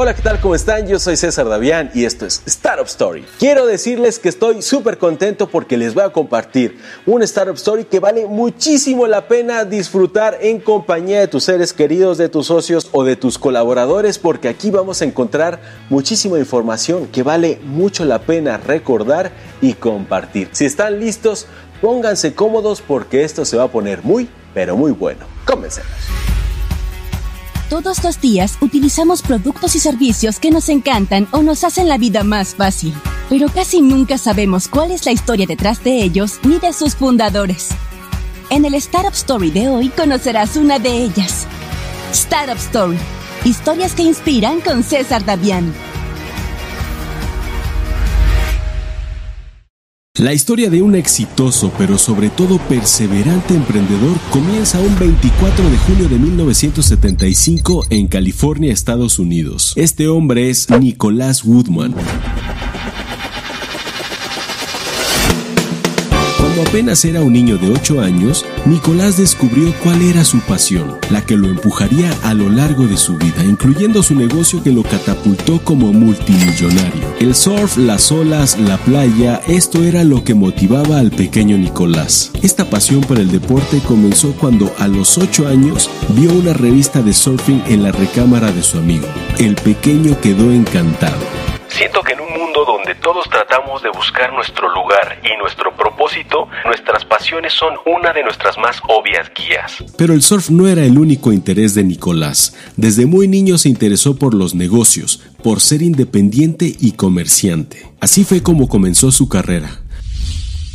Hola, ¿qué tal? ¿Cómo están? Yo soy César Davián y esto es Startup Story. Quiero decirles que estoy súper contento porque les voy a compartir un Startup Story que vale muchísimo la pena disfrutar en compañía de tus seres queridos, de tus socios o de tus colaboradores porque aquí vamos a encontrar muchísima información que vale mucho la pena recordar y compartir. Si están listos, pónganse cómodos porque esto se va a poner muy, pero muy bueno. Comencemos. Todos los días utilizamos productos y servicios que nos encantan o nos hacen la vida más fácil, pero casi nunca sabemos cuál es la historia detrás de ellos ni de sus fundadores. En el Startup Story de hoy conocerás una de ellas. Startup Story. Historias que inspiran con César Davián. La historia de un exitoso pero sobre todo perseverante emprendedor comienza un 24 de julio de 1975 en California, Estados Unidos. Este hombre es Nicolás Woodman. Apenas era un niño de 8 años, Nicolás descubrió cuál era su pasión, la que lo empujaría a lo largo de su vida, incluyendo su negocio que lo catapultó como multimillonario. El surf, las olas, la playa, esto era lo que motivaba al pequeño Nicolás. Esta pasión por el deporte comenzó cuando a los 8 años vio una revista de surfing en la recámara de su amigo. El pequeño quedó encantado. Siento que todos tratamos de buscar nuestro lugar y nuestro propósito, nuestras pasiones son una de nuestras más obvias guías. Pero el surf no era el único interés de Nicolás. Desde muy niño se interesó por los negocios, por ser independiente y comerciante. Así fue como comenzó su carrera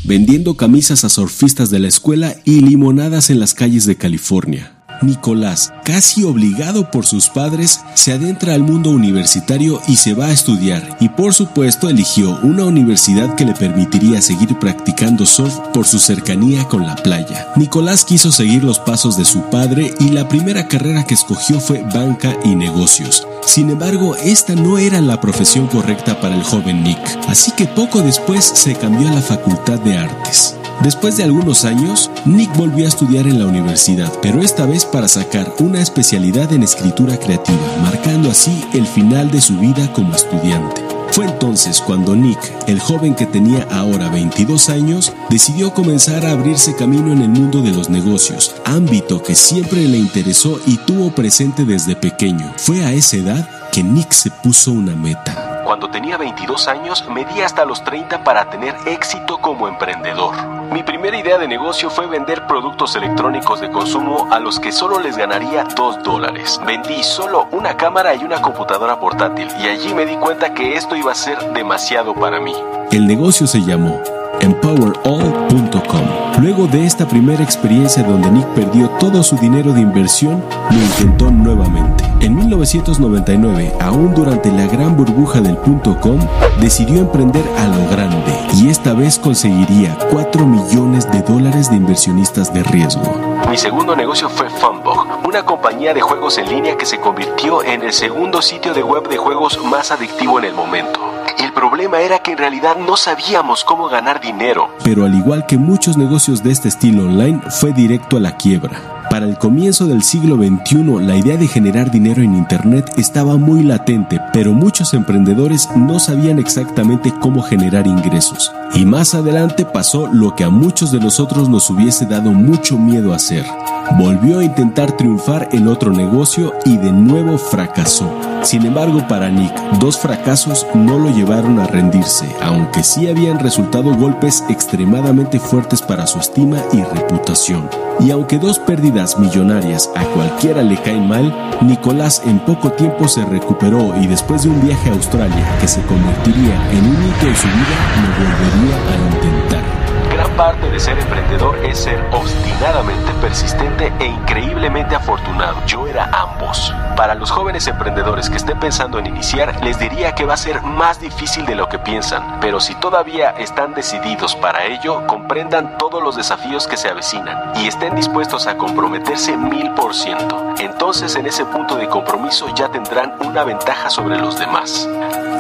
vendiendo camisas a surfistas de la escuela y limonadas en las calles de California. Nicolás, casi obligado por sus padres, se adentra al mundo universitario y se va a estudiar, y por supuesto eligió una universidad que le permitiría seguir practicando surf por su cercanía con la playa. Nicolás quiso seguir los pasos de su padre y la primera carrera que escogió fue banca y negocios. Sin embargo, esta no era la profesión correcta para el joven Nick, así que poco después se cambió a la Facultad de Artes. Después de algunos años, Nick volvió a estudiar en la universidad, pero esta vez para sacar una especialidad en escritura creativa, marcando así el final de su vida como estudiante. Fue entonces cuando Nick, el joven que tenía ahora 22 años, decidió comenzar a abrirse camino en el mundo de los negocios, ámbito que siempre le interesó y tuvo presente desde pequeño. Fue a esa edad que Nick se puso una meta. Cuando tenía 22 años, me di hasta los 30 para tener éxito como emprendedor. Mi primera idea de negocio fue vender productos electrónicos de consumo a los que solo les ganaría 2 dólares. Vendí solo una cámara y una computadora portátil y allí me di cuenta que esto iba a ser demasiado para mí. El negocio se llamó empowerall.com. Luego de esta primera experiencia donde Nick perdió todo su dinero de inversión, lo intentó nuevamente. En 1999, aún durante la gran burbuja del .com, decidió emprender a lo grande y esta vez conseguiría 4 millones de dólares de inversionistas de riesgo. Mi segundo negocio fue Funbug, una compañía de juegos en línea que se convirtió en el segundo sitio de web de juegos más adictivo en el momento. El problema era que en realidad no sabíamos cómo ganar dinero. Pero al igual que muchos negocios de este estilo online, fue directo a la quiebra. Para el comienzo del siglo XXI, la idea de generar dinero en Internet estaba muy latente, pero muchos emprendedores no sabían exactamente cómo generar ingresos. Y más adelante pasó lo que a muchos de nosotros nos hubiese dado mucho miedo hacer. Volvió a intentar triunfar en otro negocio y de nuevo fracasó. Sin embargo, para Nick, dos fracasos no lo llevaron a rendirse, aunque sí habían resultado golpes extremadamente fuertes para su estima y reputación. Y aunque dos pérdidas millonarias a cualquiera le caen mal, Nicolás en poco tiempo se recuperó y después de un viaje a Australia que se convertiría en un hito en su vida, lo volvería a intentar parte de ser emprendedor es ser obstinadamente persistente e increíblemente afortunado. Yo era ambos. Para los jóvenes emprendedores que estén pensando en iniciar, les diría que va a ser más difícil de lo que piensan, pero si todavía están decididos para ello, comprendan todos los desafíos que se avecinan y estén dispuestos a comprometerse mil por ciento. Entonces en ese punto de compromiso ya tendrán una ventaja sobre los demás.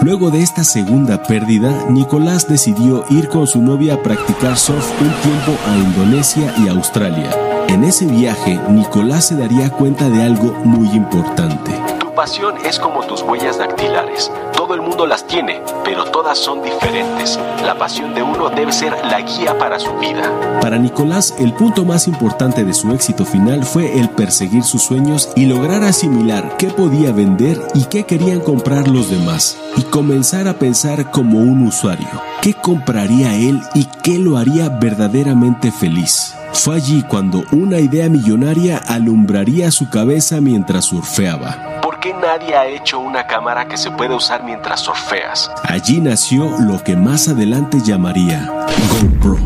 Luego de esta segunda pérdida, Nicolás decidió ir con su novia a practicar surf un tiempo a Indonesia y Australia. En ese viaje, Nicolás se daría cuenta de algo muy importante. Pasión es como tus huellas dactilares. Todo el mundo las tiene, pero todas son diferentes. La pasión de uno debe ser la guía para su vida. Para Nicolás, el punto más importante de su éxito final fue el perseguir sus sueños y lograr asimilar qué podía vender y qué querían comprar los demás, y comenzar a pensar como un usuario, qué compraría él y qué lo haría verdaderamente feliz. Fue allí cuando una idea millonaria alumbraría su cabeza mientras surfeaba. ¿Por qué nadie ha hecho una cámara que se pueda usar mientras surfeas? Allí nació lo que más adelante llamaría GoPro.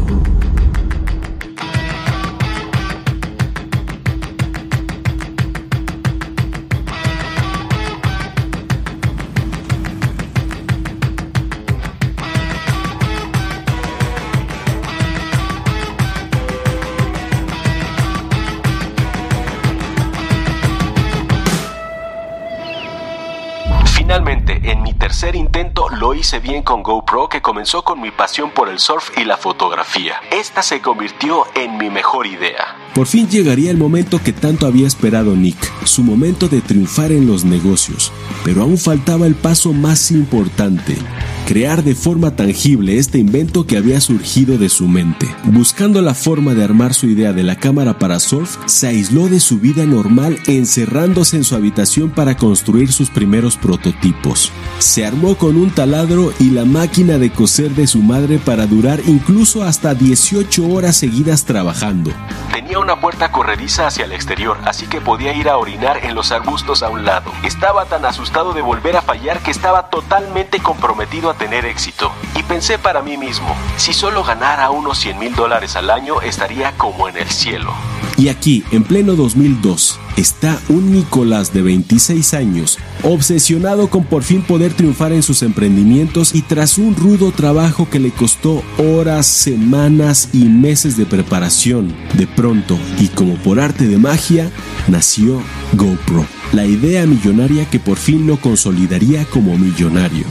Hice bien con GoPro que comenzó con mi pasión por el surf y la fotografía. Esta se convirtió en mi mejor idea. Por fin llegaría el momento que tanto había esperado Nick, su momento de triunfar en los negocios, pero aún faltaba el paso más importante, crear de forma tangible este invento que había surgido de su mente. Buscando la forma de armar su idea de la cámara para surf, se aisló de su vida normal encerrándose en su habitación para construir sus primeros prototipos. Se armó con un taladro y la máquina de coser de su madre para durar incluso hasta 18 horas seguidas trabajando. Tenía una puerta corrediza hacia el exterior, así que podía ir a orinar en los arbustos a un lado. Estaba tan asustado de volver a fallar que estaba totalmente comprometido a tener éxito. Y pensé para mí mismo, si solo ganara unos 100 mil dólares al año, estaría como en el cielo. Y aquí, en pleno 2002, está un Nicolás de 26 años, obsesionado con por fin poder triunfar en sus emprendimientos y tras un rudo trabajo que le costó horas, semanas y meses de preparación, de pronto y como por arte de magia, nació GoPro, la idea millonaria que por fin lo consolidaría como millonario.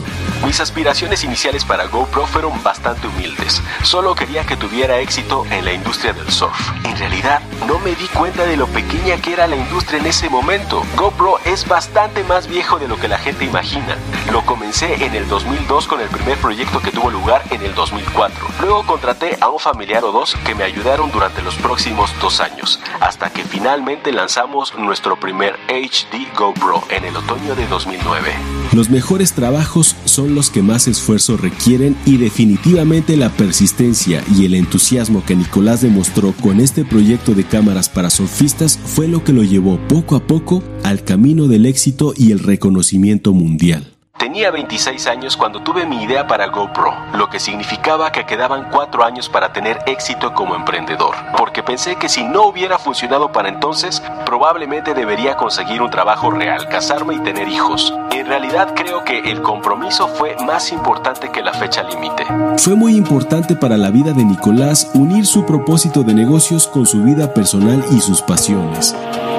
Mis aspiraciones iniciales para GoPro fueron bastante humildes. Solo quería que tuviera éxito en la industria del surf. En realidad, no me di cuenta de lo pequeña que era la industria en ese momento. GoPro es bastante más viejo de lo que la gente imagina. Lo comencé en el 2002 con el primer proyecto que tuvo lugar en el 2004. Luego contraté a un familiar o dos que me ayudaron durante los próximos dos años, hasta que finalmente lanzamos nuestro primer HD GoPro en el otoño de 2009. Los mejores trabajos son los que más esfuerzo requieren y definitivamente la persistencia y el entusiasmo que Nicolás demostró con este proyecto de cámaras para surfistas fue lo que lo llevó poco a poco al camino del éxito y el reconocimiento mundial. Tenía 26 años cuando tuve mi idea para GoPro, lo que significaba que quedaban 4 años para tener éxito como emprendedor, porque pensé que si no hubiera funcionado para entonces, probablemente debería conseguir un trabajo real, casarme y tener hijos. En realidad creo que el compromiso fue más importante que la fecha límite. Fue muy importante para la vida de Nicolás unir su propósito de negocios con su vida personal y sus pasiones,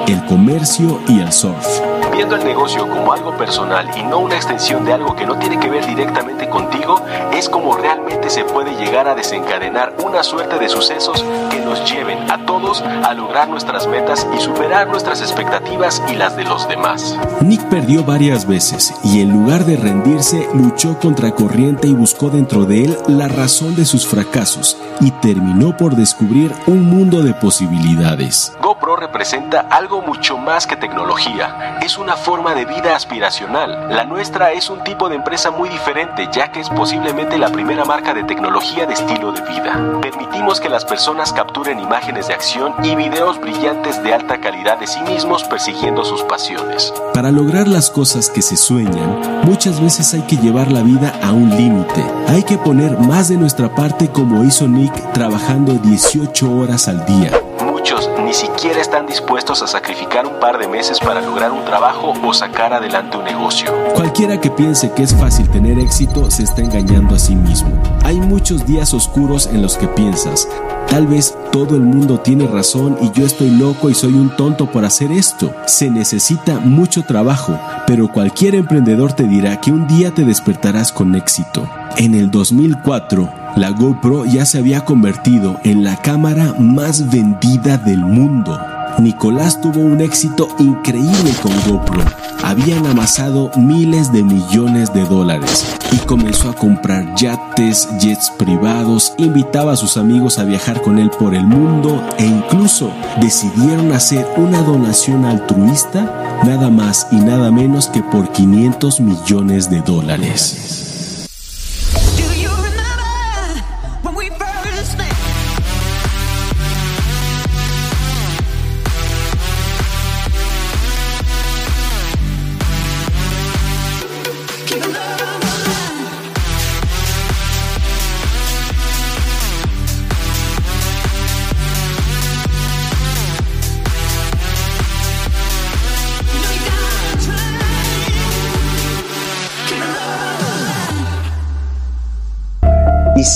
el comercio y el surf. Viendo el negocio como algo personal y no una extensión de algo que no tiene que ver directamente contigo, es como realmente se puede llegar a desencadenar una suerte de sucesos que nos lleven a todos a lograr nuestras metas y superar nuestras expectativas y las de los demás. Nick perdió varias veces y en lugar de rendirse luchó contra corriente y buscó dentro de él la razón de sus fracasos y terminó por descubrir un mundo de posibilidades. GoPro representa algo mucho más que tecnología, es una forma de vida aspiracional. La nuestra es un tipo de empresa muy diferente ya que es posiblemente la primera marca de tecnología de estilo de vida. Permitimos que las personas capturen imágenes de acción y videos brillantes de alta calidad de sí mismos persiguiendo sus pasiones. Para lograr las cosas que se sueñan, muchas veces hay que llevar la vida a un límite. Hay que poner más de nuestra parte como hizo Nick trabajando 18 horas al día. Están dispuestos a sacrificar un par de meses para lograr un trabajo o sacar adelante un negocio. Cualquiera que piense que es fácil tener éxito se está engañando a sí mismo. Hay muchos días oscuros en los que piensas, tal vez todo el mundo tiene razón y yo estoy loco y soy un tonto por hacer esto. Se necesita mucho trabajo, pero cualquier emprendedor te dirá que un día te despertarás con éxito. En el 2004, la GoPro ya se había convertido en la cámara más vendida del mundo. Nicolás tuvo un éxito increíble con GoPro. Habían amasado miles de millones de dólares y comenzó a comprar yates, jets privados, invitaba a sus amigos a viajar con él por el mundo e incluso decidieron hacer una donación altruista nada más y nada menos que por 500 millones de dólares.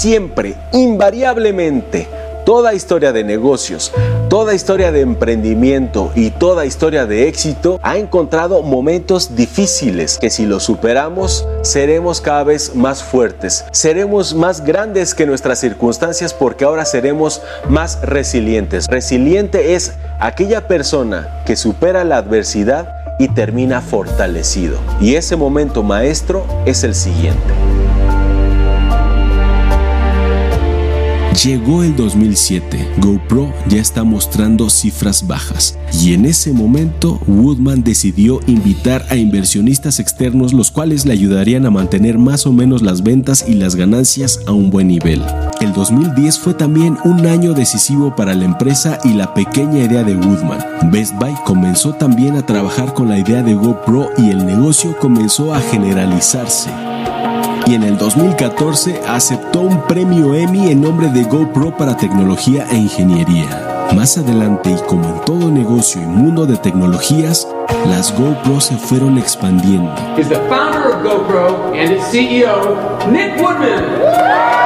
Siempre, invariablemente, toda historia de negocios, toda historia de emprendimiento y toda historia de éxito ha encontrado momentos difíciles que si los superamos seremos cada vez más fuertes, seremos más grandes que nuestras circunstancias porque ahora seremos más resilientes. Resiliente es aquella persona que supera la adversidad y termina fortalecido. Y ese momento maestro es el siguiente. Llegó el 2007, GoPro ya está mostrando cifras bajas y en ese momento Woodman decidió invitar a inversionistas externos los cuales le ayudarían a mantener más o menos las ventas y las ganancias a un buen nivel. El 2010 fue también un año decisivo para la empresa y la pequeña idea de Woodman. Best Buy comenzó también a trabajar con la idea de GoPro y el negocio comenzó a generalizarse y en el 2014 aceptó un premio Emmy en nombre de GoPro para tecnología e ingeniería. Más adelante y como en todo negocio y mundo de tecnologías, las GoPro se fueron expandiendo. Is the founder of GoPro and its CEO, Nick Woodman.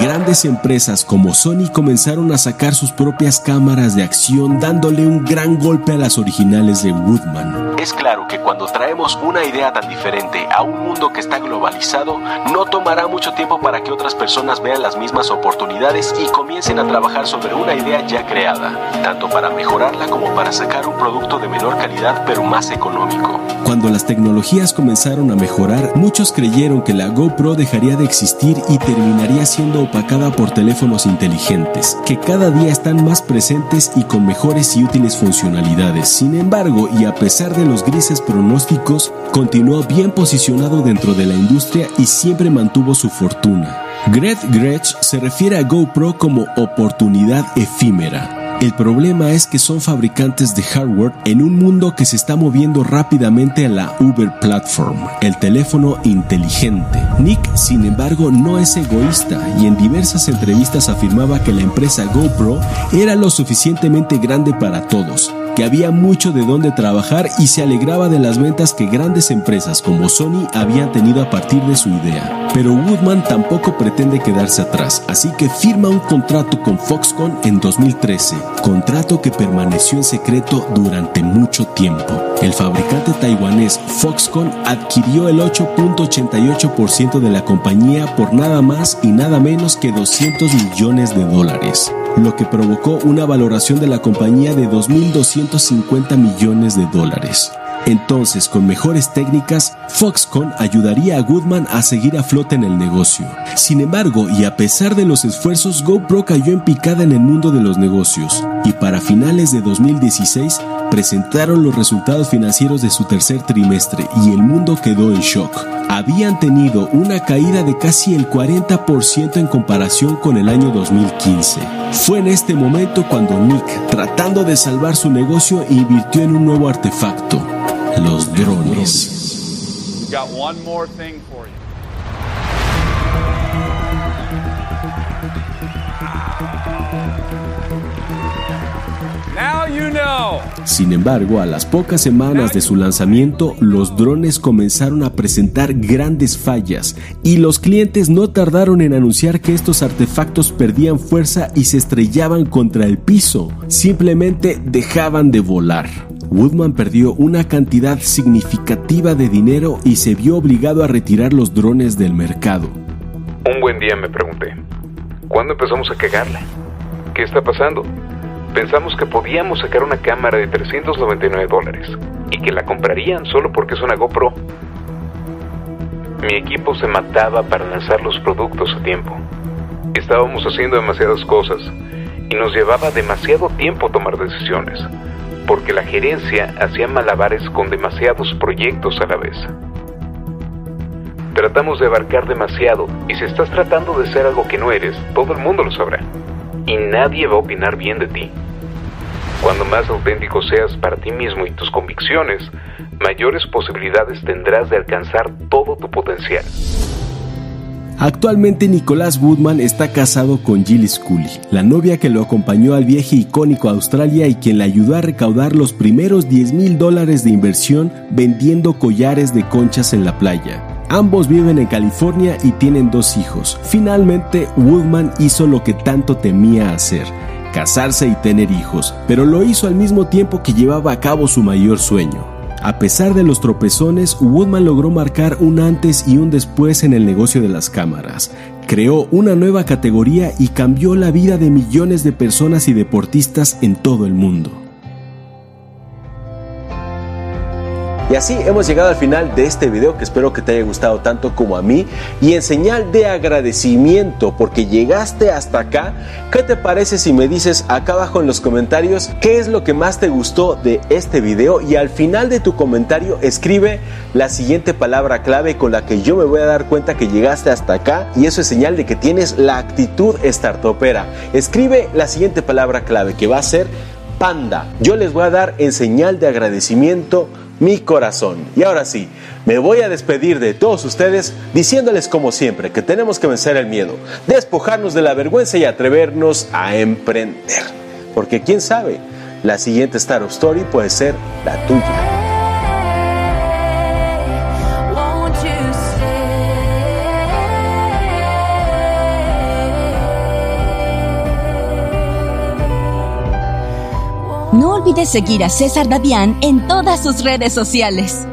Grandes empresas como Sony comenzaron a sacar sus propias cámaras de acción dándole un gran golpe a las originales de Woodman. Es claro que cuando traemos una idea tan diferente a un mundo que está globalizado, no tomará mucho tiempo para que otras personas vean las mismas oportunidades y comiencen a trabajar sobre una idea ya creada, tanto para mejorarla como para sacar un producto de menor calidad pero más económico. Cuando las tecnologías comenzaron a mejorar, muchos creyeron que la GoPro dejaría de existir y terminaría siendo opacada por teléfonos inteligentes, que cada día están más presentes y con mejores y útiles funcionalidades. Sin embargo, y a pesar de los grises pronósticos, continuó bien posicionado dentro de la industria y siempre mantuvo su fortuna. Greg Gretsch se refiere a GoPro como oportunidad efímera el problema es que son fabricantes de hardware en un mundo que se está moviendo rápidamente a la Uber Platform, el teléfono inteligente. Nick, sin embargo, no es egoísta y en diversas entrevistas afirmaba que la empresa GoPro era lo suficientemente grande para todos que había mucho de dónde trabajar y se alegraba de las ventas que grandes empresas como Sony habían tenido a partir de su idea. Pero Woodman tampoco pretende quedarse atrás, así que firma un contrato con Foxconn en 2013, contrato que permaneció en secreto durante mucho tiempo. El fabricante taiwanés Foxconn adquirió el 8.88% de la compañía por nada más y nada menos que 200 millones de dólares lo que provocó una valoración de la compañía de 2.250 millones de dólares. Entonces, con mejores técnicas, Foxconn ayudaría a Goodman a seguir a flote en el negocio. Sin embargo, y a pesar de los esfuerzos, GoPro cayó en picada en el mundo de los negocios, y para finales de 2016 presentaron los resultados financieros de su tercer trimestre y el mundo quedó en shock. Habían tenido una caída de casi el 40% en comparación con el año 2015. Fue en este momento cuando Nick, tratando de salvar su negocio, invirtió en un nuevo artefacto, los drones. Sin embargo, a las pocas semanas de su lanzamiento, los drones comenzaron a presentar grandes fallas y los clientes no tardaron en anunciar que estos artefactos perdían fuerza y se estrellaban contra el piso, simplemente dejaban de volar. Woodman perdió una cantidad significativa de dinero y se vio obligado a retirar los drones del mercado. Un buen día me pregunté, ¿cuándo empezamos a cagarla? ¿Qué está pasando? Pensamos que podíamos sacar una cámara de 399 dólares y que la comprarían solo porque es una GoPro. Mi equipo se mataba para lanzar los productos a tiempo. Estábamos haciendo demasiadas cosas y nos llevaba demasiado tiempo tomar decisiones porque la gerencia hacía malabares con demasiados proyectos a la vez. Tratamos de abarcar demasiado y si estás tratando de ser algo que no eres, todo el mundo lo sabrá. Y nadie va a opinar bien de ti. Cuando más auténtico seas para ti mismo y tus convicciones, mayores posibilidades tendrás de alcanzar todo tu potencial. Actualmente Nicolás Woodman está casado con Jill Scully, la novia que lo acompañó al viaje icónico a Australia y quien le ayudó a recaudar los primeros 10 mil dólares de inversión vendiendo collares de conchas en la playa. Ambos viven en California y tienen dos hijos. Finalmente, Woodman hizo lo que tanto temía hacer, casarse y tener hijos, pero lo hizo al mismo tiempo que llevaba a cabo su mayor sueño, a pesar de los tropezones, Woodman logró marcar un antes y un después en el negocio de las cámaras. Creó una nueva categoría y cambió la vida de millones de personas y deportistas en todo el mundo. Y así hemos llegado al final de este video que espero que te haya gustado tanto como a mí y en señal de agradecimiento porque llegaste hasta acá, ¿qué te parece si me dices acá abajo en los comentarios qué es lo que más te gustó de este video y al final de tu comentario escribe la siguiente palabra clave con la que yo me voy a dar cuenta que llegaste hasta acá y eso es señal de que tienes la actitud startupera. Escribe la siguiente palabra clave que va a ser panda. Yo les voy a dar en señal de agradecimiento mi corazón. Y ahora sí, me voy a despedir de todos ustedes diciéndoles como siempre que tenemos que vencer el miedo, despojarnos de la vergüenza y atrevernos a emprender. Porque quién sabe, la siguiente Startup Story puede ser la tuya. Olvides seguir a César Davián en todas sus redes sociales.